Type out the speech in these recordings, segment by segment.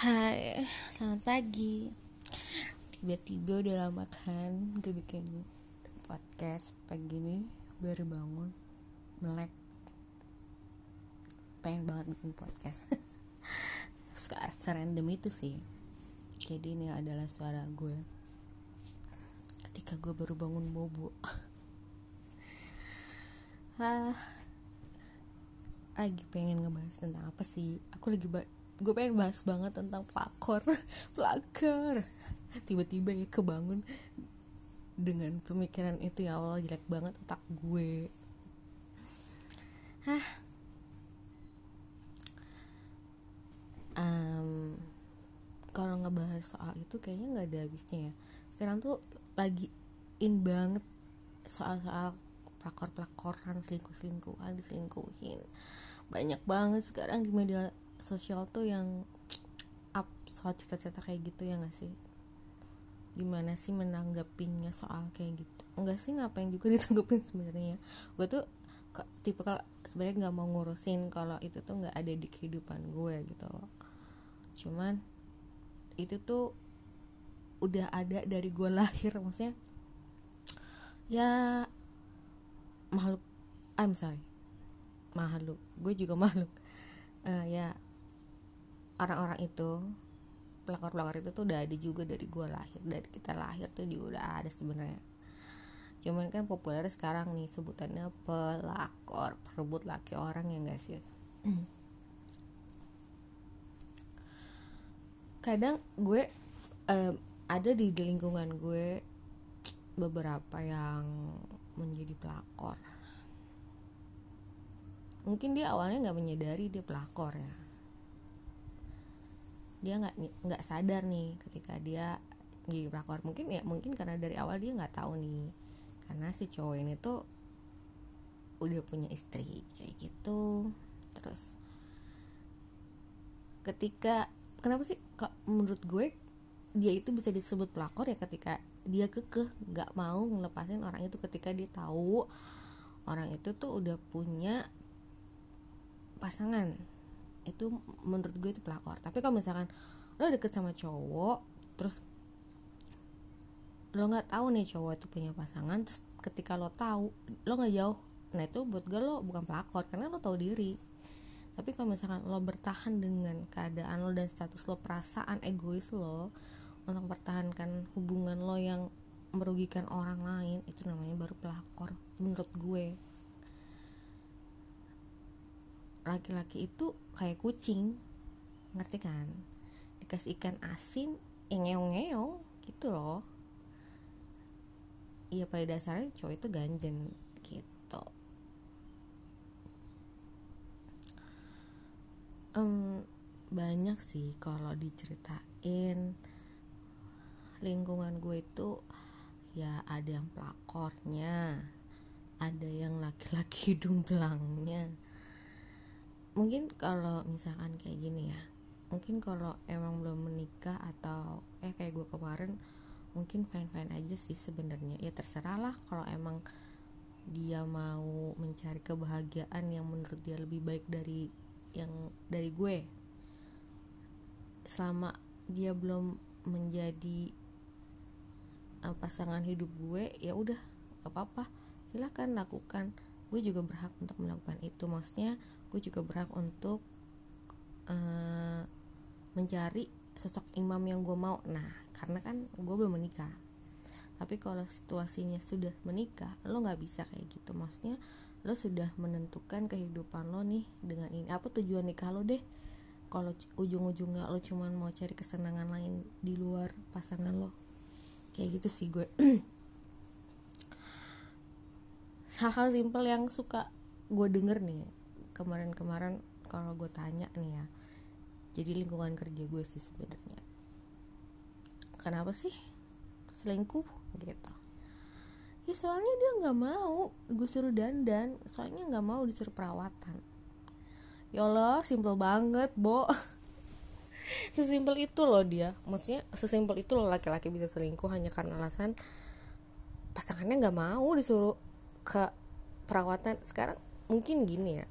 Hai, selamat pagi. Tiba-tiba udah lama kan Gue bikin podcast pagi ini Baru bangun Melek. Pengen banget bikin podcast. Sekarang serandom itu sih. Jadi ini adalah suara gue Ketika gue baru bangun bobo. Ah, Lagi pengen ngebahas tentang apa sih? Aku lagi gue pengen bahas banget tentang pelakor pelakor. Tiba-tiba ya kebangun dengan pemikiran itu ya Allah jelek banget otak gue. Hah? Um, kalau ngebahas soal itu kayaknya nggak ada habisnya ya. Sekarang tuh lagi in banget soal-soal pelakor-pelakoran selingkuh-selingkuhan diselingkuhin. Banyak banget sekarang di media sosial tuh yang up soal cerita-cerita kayak gitu ya gak sih? Gimana sih menanggapinya soal kayak gitu? Enggak sih ngapain juga ditanggepin sebenarnya? Gue tuh tipe kalau sebenarnya nggak mau ngurusin kalau itu tuh nggak ada di kehidupan gue gitu loh. Cuman itu tuh udah ada dari gue lahir maksudnya ya makhluk I'm sorry makhluk gue juga makhluk. Uh, ya orang-orang itu pelakor-pelakor itu tuh udah ada juga dari gue lahir dari kita lahir tuh juga udah ada sebenarnya. Cuman kan populer sekarang nih sebutannya pelakor perebut laki orang ya gak sih? Kadang gue um, ada di lingkungan gue beberapa yang menjadi pelakor. Mungkin dia awalnya nggak menyadari dia pelakor ya dia nggak nggak sadar nih ketika dia jadi pelakor mungkin ya mungkin karena dari awal dia nggak tahu nih. Karena si cowok ini tuh udah punya istri kayak gitu. Terus ketika kenapa sih kok menurut gue dia itu bisa disebut pelakor ya ketika dia kekeh nggak mau ngelepasin orang itu ketika dia tahu orang itu tuh udah punya pasangan itu menurut gue itu pelakor. Tapi kalau misalkan lo deket sama cowok terus lo nggak tahu nih cowok itu punya pasangan terus ketika lo tahu lo nggak jauh. Nah itu buat gue lo bukan pelakor karena lo tahu diri. Tapi kalau misalkan lo bertahan dengan keadaan lo dan status lo perasaan egois lo untuk mempertahankan hubungan lo yang merugikan orang lain itu namanya baru pelakor menurut gue laki-laki itu kayak kucing. Ngerti kan? Dikasih ikan asin yang ngeong-ngeong gitu loh. Iya pada dasarnya cowok itu ganjen gitu. Um, banyak sih kalau diceritain. Lingkungan gue itu ya ada yang pelakornya ada yang laki-laki hidung belangnya mungkin kalau misalkan kayak gini ya mungkin kalau emang belum menikah atau eh kayak gue kemarin mungkin fine fine aja sih sebenarnya. Ya terserah lah kalau emang dia mau mencari kebahagiaan yang menurut dia lebih baik dari yang dari gue. Selama dia belum menjadi uh, pasangan hidup gue ya udah gak apa-apa. Silahkan lakukan. Gue juga berhak untuk melakukan itu. Maksudnya gue juga berhak untuk uh, mencari sosok imam yang gue mau. Nah karena kan gue belum menikah. Tapi kalau situasinya sudah menikah lo nggak bisa kayak gitu. Maksudnya lo sudah menentukan kehidupan lo nih dengan ini. Apa tujuan nikah lo deh? Kalau ujung-ujungnya lo cuman mau cari kesenangan lain di luar pasangan lo. Kayak gitu sih gue hal-hal simpel yang suka gue denger nih kemarin-kemarin kalau gue tanya nih ya jadi lingkungan kerja gue sih sebenarnya. Kenapa sih selingkuh? Gitu. Ya soalnya dia nggak mau gue suruh dandan soalnya nggak mau disuruh perawatan. Ya Allah simple banget bo. Sesimpel itu loh dia. Maksudnya sesimpel itu loh laki-laki bisa selingkuh hanya karena alasan pasangannya nggak mau disuruh ke perawatan. Sekarang mungkin gini ya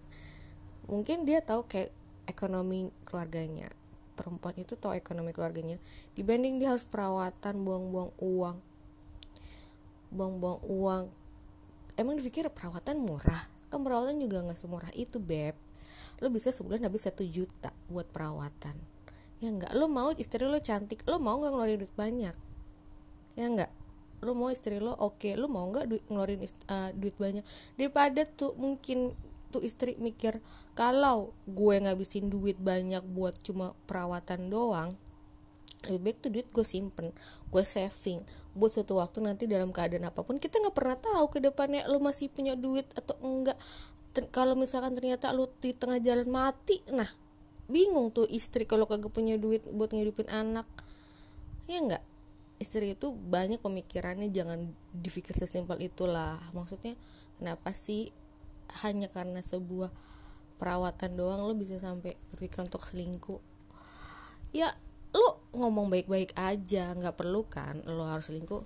mungkin dia tahu kayak ekonomi keluarganya. Perempuan itu tahu ekonomi keluarganya. Dibanding dia harus perawatan buang-buang uang. Buang-buang uang. Emang dipikir perawatan murah? Kan perawatan juga nggak semurah itu beb. Lo bisa sebulan habis satu juta buat perawatan. Ya nggak? Lo mau istri lo cantik lo mau nggak ngeluarin duit banyak? Ya nggak? Lo mau istri lo oke okay. lo mau nggak duit ngeluarin uh, duit banyak? Daripada tuh mungkin tuh istri mikir kalau gue ngabisin duit banyak buat cuma perawatan doang lebih baik tuh duit gue simpen gue saving. Buat suatu waktu nanti dalam keadaan apa pun kita nggak pernah tahu ke depannya lo masih punya duit atau enggak. Kalau misalkan ternyata lo di tengah jalan mati nah bingung tuh istri kalau kagak punya duit buat ngidupin anak. Ya enggak istri itu banyak pemikirannya jangan dipikir sesimpel itulah. Maksudnya kenapa sih hanya karena sebuah perawatan doang lo bisa sampai berpikir untuk selingkuh. Ya lo ngomong baik-baik aja nggak perlu kan lo harus selingkuh.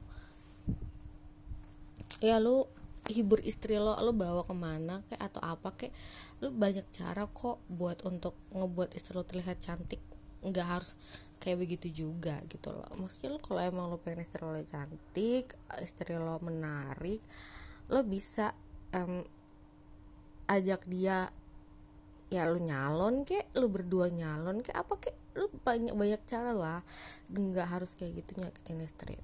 Ya lo hibur istri lo lo bawa ke mana kayak atau apa kayak lo banyak cara kok buat untuk ngebuat istri lo terlihat cantik. Nggak harus kayak begitu juga gitu loh. Maksudnya lo kalau emang lo pengen istri lo cantik istri lo menarik lo bisa um, ajak dia ya lu nyalon kek lu berdua nyalon kek apa kek lu banyak banyak cara lah nggak harus kayak gitu nyakitin istri.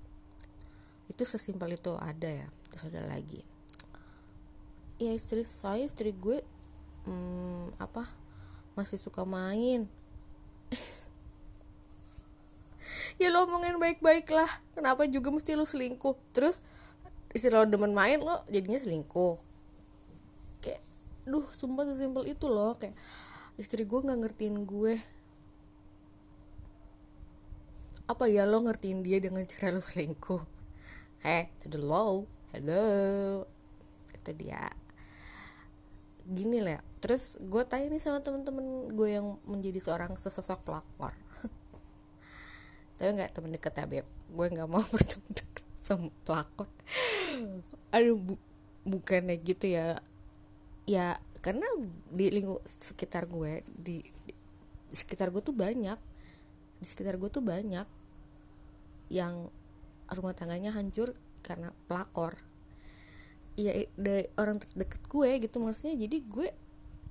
Itu sesimpel itu ada ya terus ada lagi. Ya istri saya istri gue hmm, apa masih suka main. Ya lo omongin baik-baik lah kenapa juga mesti lo selingkuh? Terus istri lo demen main lo jadinya selingkuh duh sumpah sesimpel itu loh kayak istri gue nggak ngertiin gue. Apa ya lo ngertiin dia dengan cara lo selingkuh? Hey to the hello itu dia. Gini lah terus gue tanya nih sama temen-temen gue yang menjadi seorang sesosok pelakor. Tapi nggak temen deket ya beb? Gue nggak mau berteman deket sama pelakor. Aduh bu bukannya gitu ya ya karena di lingkup sekitar gue di, di sekitar gue tuh banyak di sekitar gue tuh banyak yang rumah tangganya hancur karena pelakor. Iya dari orang terdekat gue gitu maksudnya jadi gue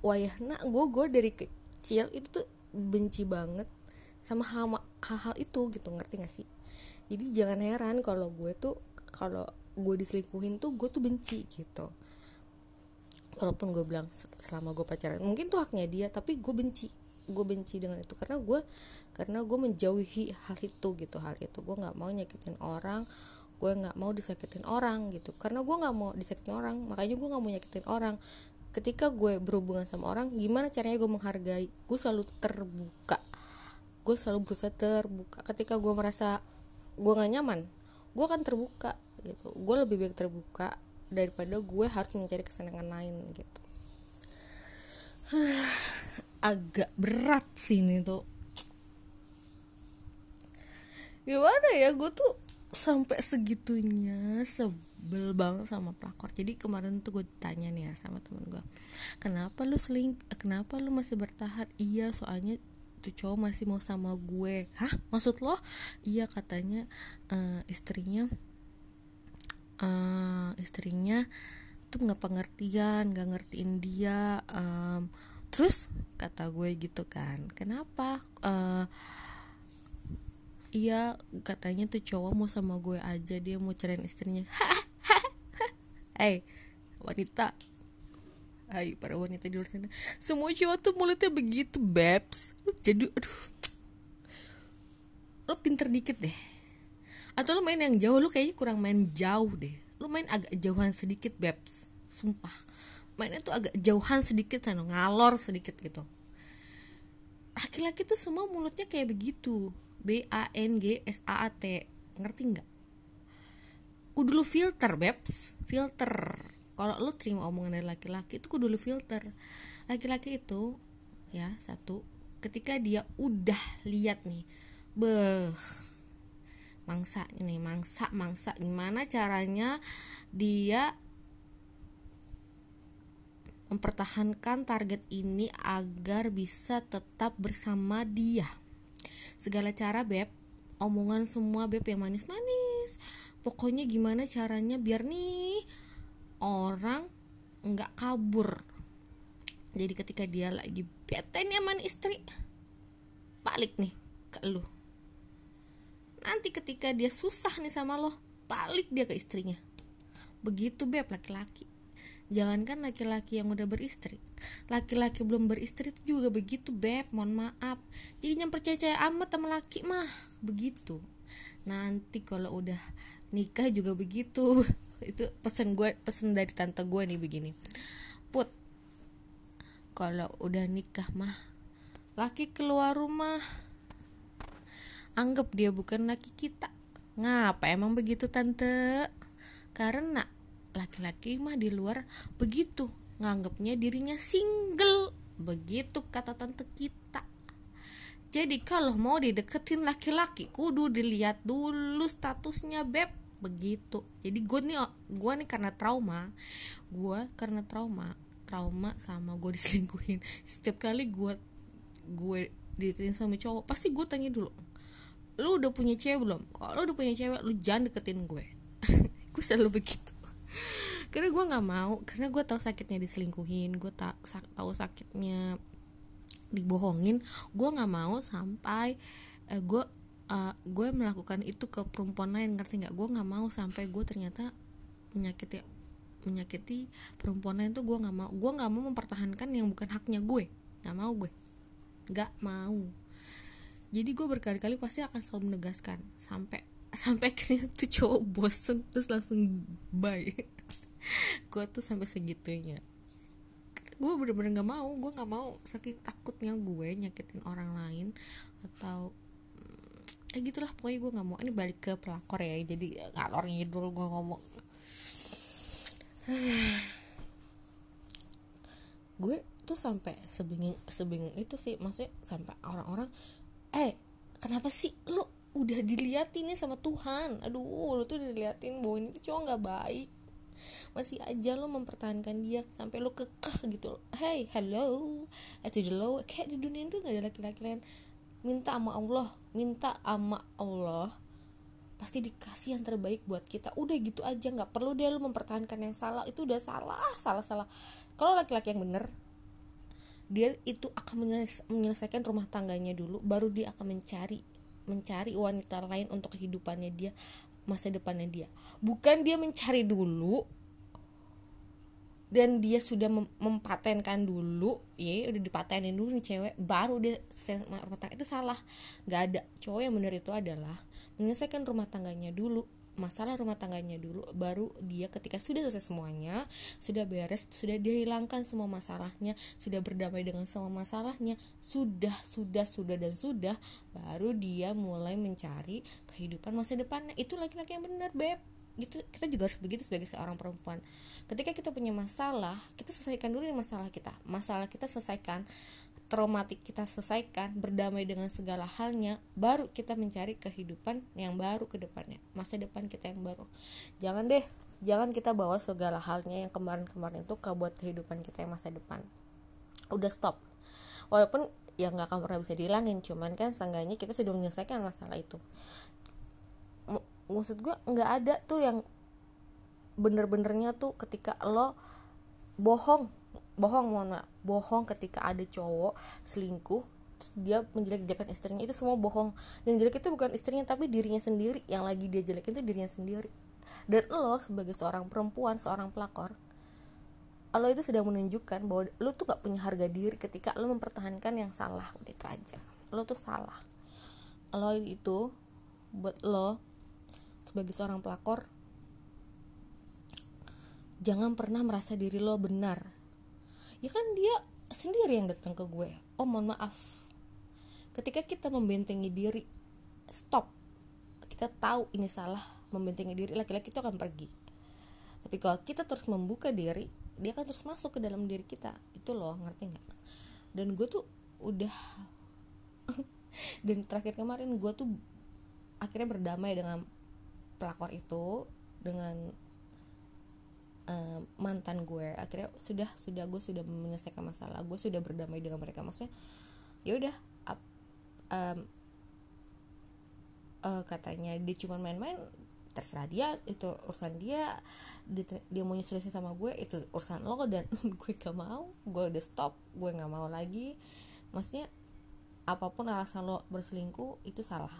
wayahna gue gue dari kecil itu tuh benci banget sama hal-hal itu gitu ngerti gak sih? Jadi jangan heran kalau gue tuh kalau gue diselingkuhin tuh gue tuh benci gitu walaupun gue bilang selama gue pacaran mungkin tuh haknya dia tapi gue benci gue benci dengan itu karena gue karena gue menjauhi hal itu gitu hal itu. Gue nggak mau nyakitin orang gue nggak mau disakitin orang gitu. Karena gue nggak mau disakitin orang makanya gue nggak mau nyakitin orang. Ketika gue berhubungan sama orang gimana caranya gue menghargai? Gue selalu terbuka. Gue selalu berusaha terbuka. Ketika gue merasa gue nggak nyaman gue akan terbuka gitu. Gue lebih baik terbuka daripada gue harus mencari kesenangan lain gitu. Agak berat sih ini tuh. Gimana ya gue tuh sampai segitunya sebel banget sama pelakor. Jadi kemarin tuh gue tanya nih ya sama temen gue kenapa lu seling kenapa lu masih bertahan? Iya soalnya tuh cowok masih mau sama gue. Hah? Maksud lo? Iya katanya uh, istrinya uh, istrinya tuh nggak pengertian nggak ngertiin dia um, terus kata gue gitu kan kenapa? Uh, iya katanya tuh cowok mau sama gue aja dia mau cerain istrinya. Hey wanita. Hai para wanita di luar sana. Semua cowok tuh mulutnya begitu Babs. Jadi aduh. Lo pinter dikit deh atau lu main yang jauh lu kayaknya kurang main jauh deh. Lu main agak jauhan sedikit bebs sumpah. Mainnya tuh agak jauhan sedikit sana ngalor sedikit gitu. Laki-laki tuh semua mulutnya kayak begitu. B A N G S A A T. Ngerti nggak? Kudu lu filter bebs filter. Kalau lu terima omongan dari laki-laki itu kudu lu filter. Laki-laki itu ya satu ketika dia udah lihat nih beh mangsa ini mangsa mangsa. Gimana caranya dia mempertahankan target ini agar bisa tetap bersama dia? Segala cara beb. Omongan semua beb yang manis-manis. Pokoknya gimana caranya biar nih orang nggak kabur. Jadi ketika dia lagi bete nih sama istri balik nih ke lu nanti ketika dia susah nih sama lo balik dia ke istrinya. Begitu beb laki-laki. Jangankan laki-laki yang udah beristri. Laki-laki belum beristri itu juga begitu beb Mohon maaf. Jadi yang percaya-percaya amat sama laki mah. Begitu. Nanti kalau udah nikah juga begitu. Itu pesan gue Pesan dari tante gue nih begini. Put Kalau udah nikah mah Laki keluar rumah Anggap dia bukan laki kita. Ngapa emang begitu tante? Karena laki-laki mah di luar begitu nganggapnya dirinya single. Begitu kata tante kita. Jadi kalau mau dideketin laki-laki kudu dilihat dulu statusnya beb. Begitu. Jadi gue nih gue nih karena trauma gue karena trauma trauma sama gue diselingkuhin. Setiap kali gue gue dideketin sama cowok pasti gue tanya dulu lu udah punya cewek belum? Kalau lu udah punya cewek? Lu jangan deketin gue. Gue selalu begitu. Karena gue nggak mau karena gue tahu sakitnya diselingkuhin gue tak tahu sakitnya dibohongin gue nggak mau sampai uh, gue uh, gue melakukan itu ke perempuan lain ngerti nggak? Gue nggak mau sampai gue ternyata menyakiti menyakiti perempuan lain tuh gue nggak mau. Gue nggak mau mempertahankan yang bukan haknya gue. Nggak mau gue. Nggak mau jadi gue berkali-kali pasti akan selalu menegaskan sampai sampai akhirnya tuh cowok bosen terus langsung bye. Gue tuh sampai segitunya. Gue bener-bener nggak mau gue nggak mau saking takutnya gue nyakitin orang lain atau eh gitulah pokoknya gue nggak mau. Ini balik ke pelakor ya jadi ngalor ngidul gue ngomong. Gue tuh sampai sebinging sebinging itu sih maksudnya sampai orang-orang eh kenapa sih lu udah diliatin nih sama Tuhan? Aduh lu tuh diliatin bahwa ini tuh cowok nggak baik. Masih aja lo mempertahankan dia sampai lo kekeh gitu hey hello. Itu lo kayak di dunia itu nggak ada laki-laki lain. Minta sama Allah minta sama Allah pasti dikasih yang terbaik buat kita. Udah gitu aja nggak perlu dia lo mempertahankan yang salah. Itu udah salah salah salah. Kalau laki-laki yang bener dia itu akan menyelesaikan rumah tangganya dulu baru dia akan mencari mencari wanita lain untuk kehidupannya dia masa depannya dia. Bukan dia mencari dulu dan dia sudah mem mempatenkan dulu ya udah dipatenin dulu nih cewek baru dia rumah tangga. Itu salah nggak ada. Cowok yang benar itu adalah menyelesaikan rumah tangganya dulu masalah rumah tangganya dulu baru dia ketika sudah selesai semuanya sudah beres sudah dihilangkan semua masalahnya sudah berdamai dengan semua masalahnya sudah sudah sudah dan sudah baru dia mulai mencari kehidupan masa depannya. Itu laki-laki yang benar beb. Gitu kita juga harus begitu sebagai seorang perempuan. Ketika kita punya masalah kita selesaikan dulu masalah kita. Masalah kita selesaikan traumatik kita selesaikan, berdamai dengan segala halnya, baru kita mencari kehidupan yang baru ke depannya, masa depan kita yang baru. Jangan deh, jangan kita bawa segala halnya yang kemarin-kemarin itu ke buat kehidupan kita yang masa depan. Udah stop. Walaupun ya nggak akan pernah bisa dihilangin, cuman kan seenggaknya kita sudah menyelesaikan masalah itu. M maksud gue nggak ada tuh yang bener-benernya tuh ketika lo bohong bohong mohon bohong ketika ada cowok selingkuh dia menjelek-jelekan istrinya itu semua bohong. Yang jelek itu bukan istrinya tapi dirinya sendiri. Yang lagi dia jelekin itu dirinya sendiri. Dan lo sebagai seorang perempuan seorang pelakor lo itu sudah menunjukkan bahwa lo tuh gak punya harga diri ketika lo mempertahankan yang salah. Udah itu aja. Lo tuh salah. Lo itu buat lo sebagai seorang pelakor jangan pernah merasa diri lo benar ya kan dia sendiri yang datang ke gue. Oh mohon maaf. Ketika kita membentengi diri stop. Kita tahu ini salah membentengi diri laki-laki itu akan pergi. Tapi kalau kita terus membuka diri dia akan terus masuk ke dalam diri kita. Itu loh ngerti nggak? Dan gue tuh udah dan terakhir kemarin gue tuh akhirnya berdamai dengan pelakor itu dengan uh, mantan gue. Akhirnya sudah sudah gue sudah menyelesaikan masalah. Gue sudah berdamai dengan mereka. Maksudnya ya udah um, uh, katanya dia cuma main-main terserah dia itu urusan dia. Dia, dia mau seriusin sama gue itu urusan lo dan gue gak mau. Gue udah stop gue nggak mau lagi. Maksudnya apa pun alasan lo berselingkuh itu salah.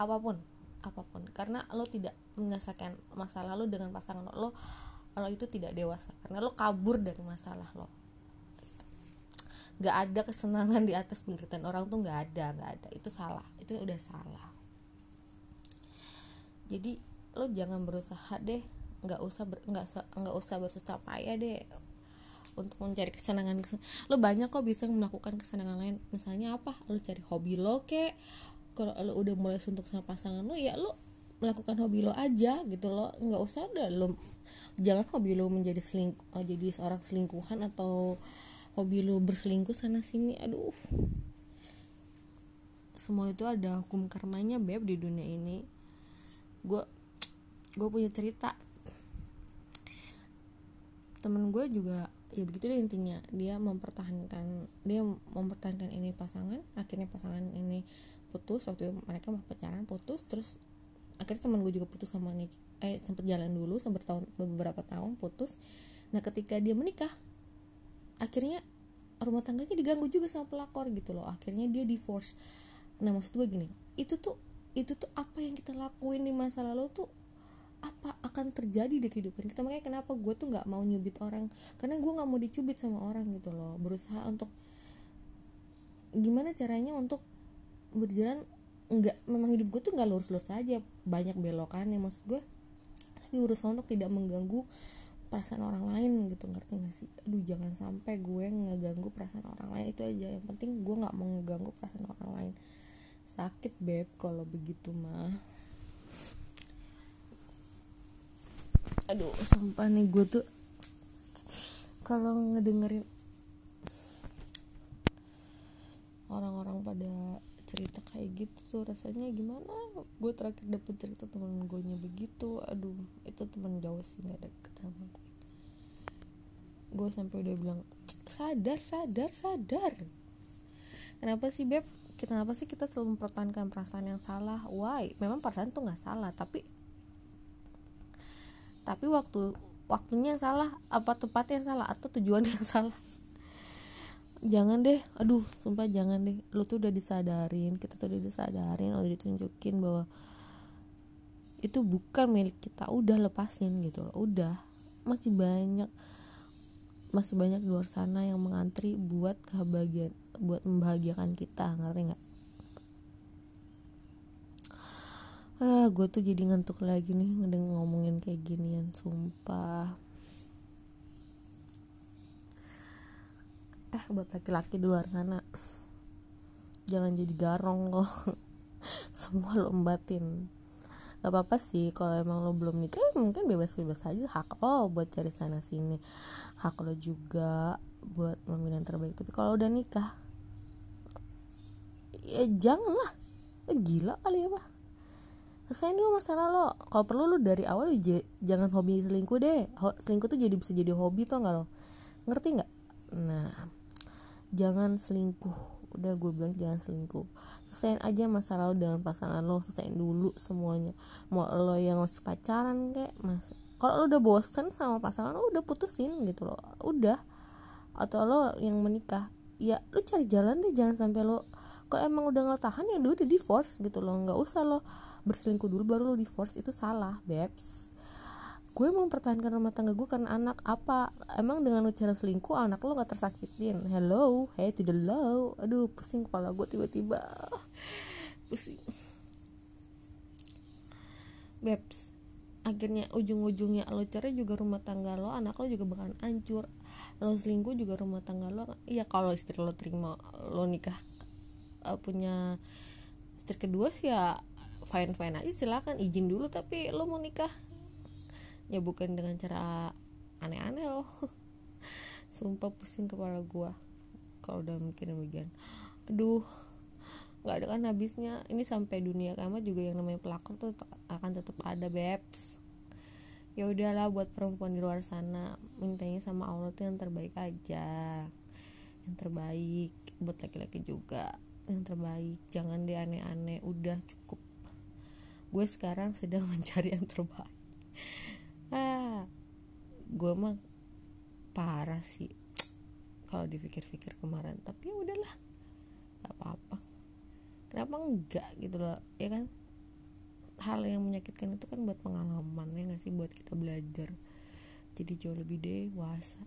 Apa pun apa pun. Karena lo tidak menyelesaikan masalah lo dengan pasangan lo. Lo lo itu tidak dewasa. Karena lo kabur dari masalah lo. Nggak ada kesenangan di atas penderitaan orang tuh nggak ada nggak ada. Itu salah. Itu udah salah. Jadi lo jangan berusaha deh. Nggak usah nggak nggak usah bersusah payah deh untuk mencari kesenangan, lo banyak kok bisa melakukan kesenangan lain. Misalnya apa? Lo cari hobi lo kek. Kalau lo udah mulai suntuk sama pasangan lo ya lo melakukan hobi lo aja gitu lo nggak usah udah lo jangan hobi lo menjadi selingkuh oh, jadi seorang selingkuhan atau hobi lo berselingkuh sana sini aduh. Semua itu ada hukum karmanya beb di dunia ini. Gue gue punya cerita. Temen gue juga ya begitu deh intinya. Dia mempertahankan dia mempertahankan ini pasangan akhirnya pasangan ini putus waktu itu mereka mau pacaran putus terus akhirnya teman gue juga putus sama nih eh sempet jalan dulu sempat tahun beberapa tahun putus. Nah ketika dia menikah akhirnya rumah tangganya diganggu juga sama pelakor gitu loh. Akhirnya dia divorce. Nah maksud gue gini itu tuh itu tuh apa yang kita lakuin di masa lalu tuh apa akan terjadi di kehidupan kita? Makanya kenapa gue tuh nggak mau nyubit orang? Karena gue nggak mau dicubit sama orang gitu loh. Berusaha untuk gimana caranya untuk berjalan? Nggak memang hidup gue tuh nggak lurus-lurus aja banyak belokan ya maksud gue. Tapi berusaha untuk tidak mengganggu perasaan orang lain gitu ngerti gak sih? Aduh jangan sampai gue ngeganggu perasaan orang lain itu aja. Yang penting gue nggak mau ngeganggu perasaan orang lain. Sakit beb kalau begitu mah. Aduh sumpah nih gue tuh kalau ngedengerin orang-orang pada cerita kayak gitu tuh rasanya gimana? Gue terakhir dapet cerita temen gue nya begitu. Aduh itu temen jauh sih nggak deket sama gue. Gue sampai udah bilang sadar sadar sadar. Kenapa sih beb? Kenapa sih kita selalu mempertahankan perasaan yang salah? Why? Memang perasaan tuh nggak salah tapi tapi waktu waktunya yang salah apa tempatnya yang salah atau tujuan yang salah jangan deh aduh sumpah jangan deh. Lu tuh udah disadarin kita tuh udah disadarin udah ditunjukin bahwa itu bukan milik kita. Udah lepasin gitu loh. Udah. Masih banyak masih banyak di luar sana yang mengantri buat kebahagiaan buat membahagiakan kita. Ngerti nggak? Ah gue tuh jadi ngantuk lagi nih ngomongin kayak ginian sumpah eh buat laki-laki di luar sana. Jangan jadi garong loh. Semua lo embatin gak apa-apa sih kalau emang lo belum nikah ya mungkin bebas-bebas aja. Hak lo buat cari sana sini hak lo juga buat memilih yang terbaik. Tapi kalau udah nikah ya jangan lah gila kali ya pak. Selesai dulu masalah lo. Kalau perlu lo dari awal jangan hobi selingkuh deh. Selingkuh tuh jadi bisa jadi hobi tuh nggak lo? Ngerti nggak? Nah jangan selingkuh. Udah gue bilang jangan selingkuh. Selesaiin aja masalah lo dengan pasangan lo selesaiin dulu semuanya. Mau lo yang masih pacaran kayak mas kalau lo udah bosen sama pasangan lo udah putusin gitu lo udah. Atau lo yang menikah ya lo cari jalan deh jangan sampai lo kalau emang udah nggak tahan ya udah divorce gitu lo nggak usah lo berselingkuh dulu baru lo divorce itu salah babes gue mau mempertahankan rumah tangga gue karena anak. Apa? Emang dengan lo cara selingkuh anak lo gak tersakitin? Hello? Hey to the low. Aduh pusing kepala gue tiba-tiba. Pusing. Babes akhirnya ujung-ujungnya lo cerai juga rumah tangga lo anak lo juga bakalan hancur. Lo selingkuh juga rumah tangga lo. Iya kalau istri lo terima lo nikah uh, punya istri kedua sih ya fine fine aja silakan. Izin dulu tapi lo mau nikah ya bukan dengan cara aneh-aneh loh. Sumpah pusing kepala gue kalau udah mikirin begini aduh nggak ada kan habisnya. Ini sampai dunia kiamat juga yang namanya pelakor tuh akan tetap ada babes ya udahlah buat perempuan di luar sana mintanya sama Allah tuh yang terbaik aja. Yang terbaik buat laki-laki juga yang terbaik. Jangan deh aneh-aneh udah cukup. Gue sekarang sedang mencari yang terbaik ah. Gue mah parah sih. Kalau dipikir-pikir kemarin tapi ya udahlah gak apa-apa. Kenapa enggak gitu loh ya kan? Hal yang menyakitkan itu kan buat pengalaman ya nggak sih? Buat kita belajar jadi jauh lebih dewasa.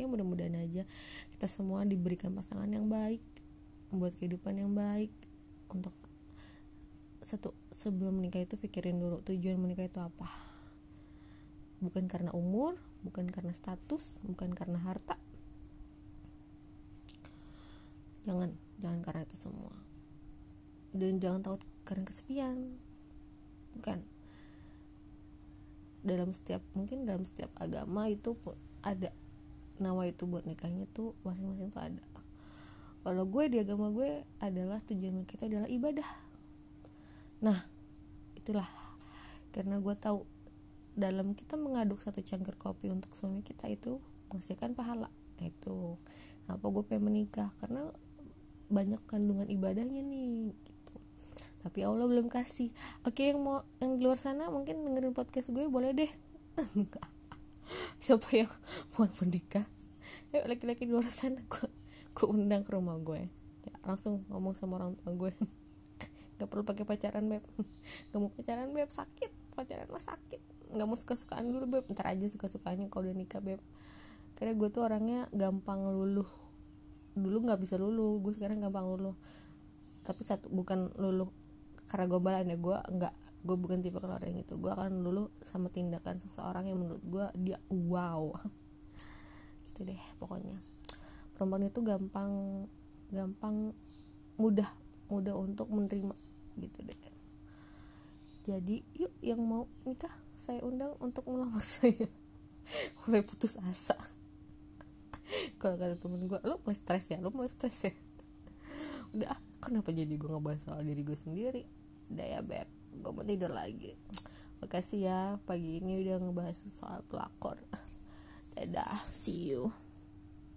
Ya mudah-mudahan aja kita semua diberikan pasangan yang baik buat kehidupan yang baik. Untuk satu sebelum menikah itu pikirin dulu tujuan menikah itu apa bukan karena umur bukan karena status bukan karena harta. Jangan jangan karena itu semua. Dan jangan takut karena kesepian. Bukan. Dalam setiap mungkin dalam setiap agama itu ada nawa itu buat nikahnya tuh masing-masing tuh ada. Kalau gue di agama gue adalah tujuan kita adalah ibadah. Nah itulah. Karena gue tahu dalam kita mengaduk satu cangkir kopi untuk suami kita itu menghasilkan pahala. Itu. Kenapa gue pengen menikah? Karena banyak kandungan ibadahnya nih gitu. Tapi Allah belum kasih. Oke yang mau yang di luar sana mungkin dengerin podcast gue boleh deh. Siapa yang mau menikah? Yuk laki-laki di luar sana gue gue undang ke rumah gue. Ya, langsung ngomong sama orang tua gue. Gak perlu pakai pacaran beb. Gak mau pacaran beb. Sakit. Pacaran mah sakit gak mau suka sukaan dulu beb. Ntar aja suka sukanya kalau udah nikah beb. Karena gue tuh orangnya gampang luluh. Dulu nggak bisa luluh gue sekarang gampang luluh. Tapi satu bukan luluh karena gue balan ya gue nggak gue bukan tipe kalau yang itu gue akan luluh sama tindakan seseorang yang menurut gue dia wow. Gitu deh pokoknya. Perempuan itu gampang gampang mudah mudah untuk menerima. Gitu deh. Jadi yuk yang mau nikah saya undang untuk melamar saya. Mulai putus asa. Kalau kata temen gue lo mulai stres ya? Lo mulai stres ya? Udah ah, kenapa jadi gue ngebahas soal diri gue sendiri? Udah ya beb. Gue mau tidur lagi. Makasih ya pagi ini udah ngebahas soal pelakor. Dadah see you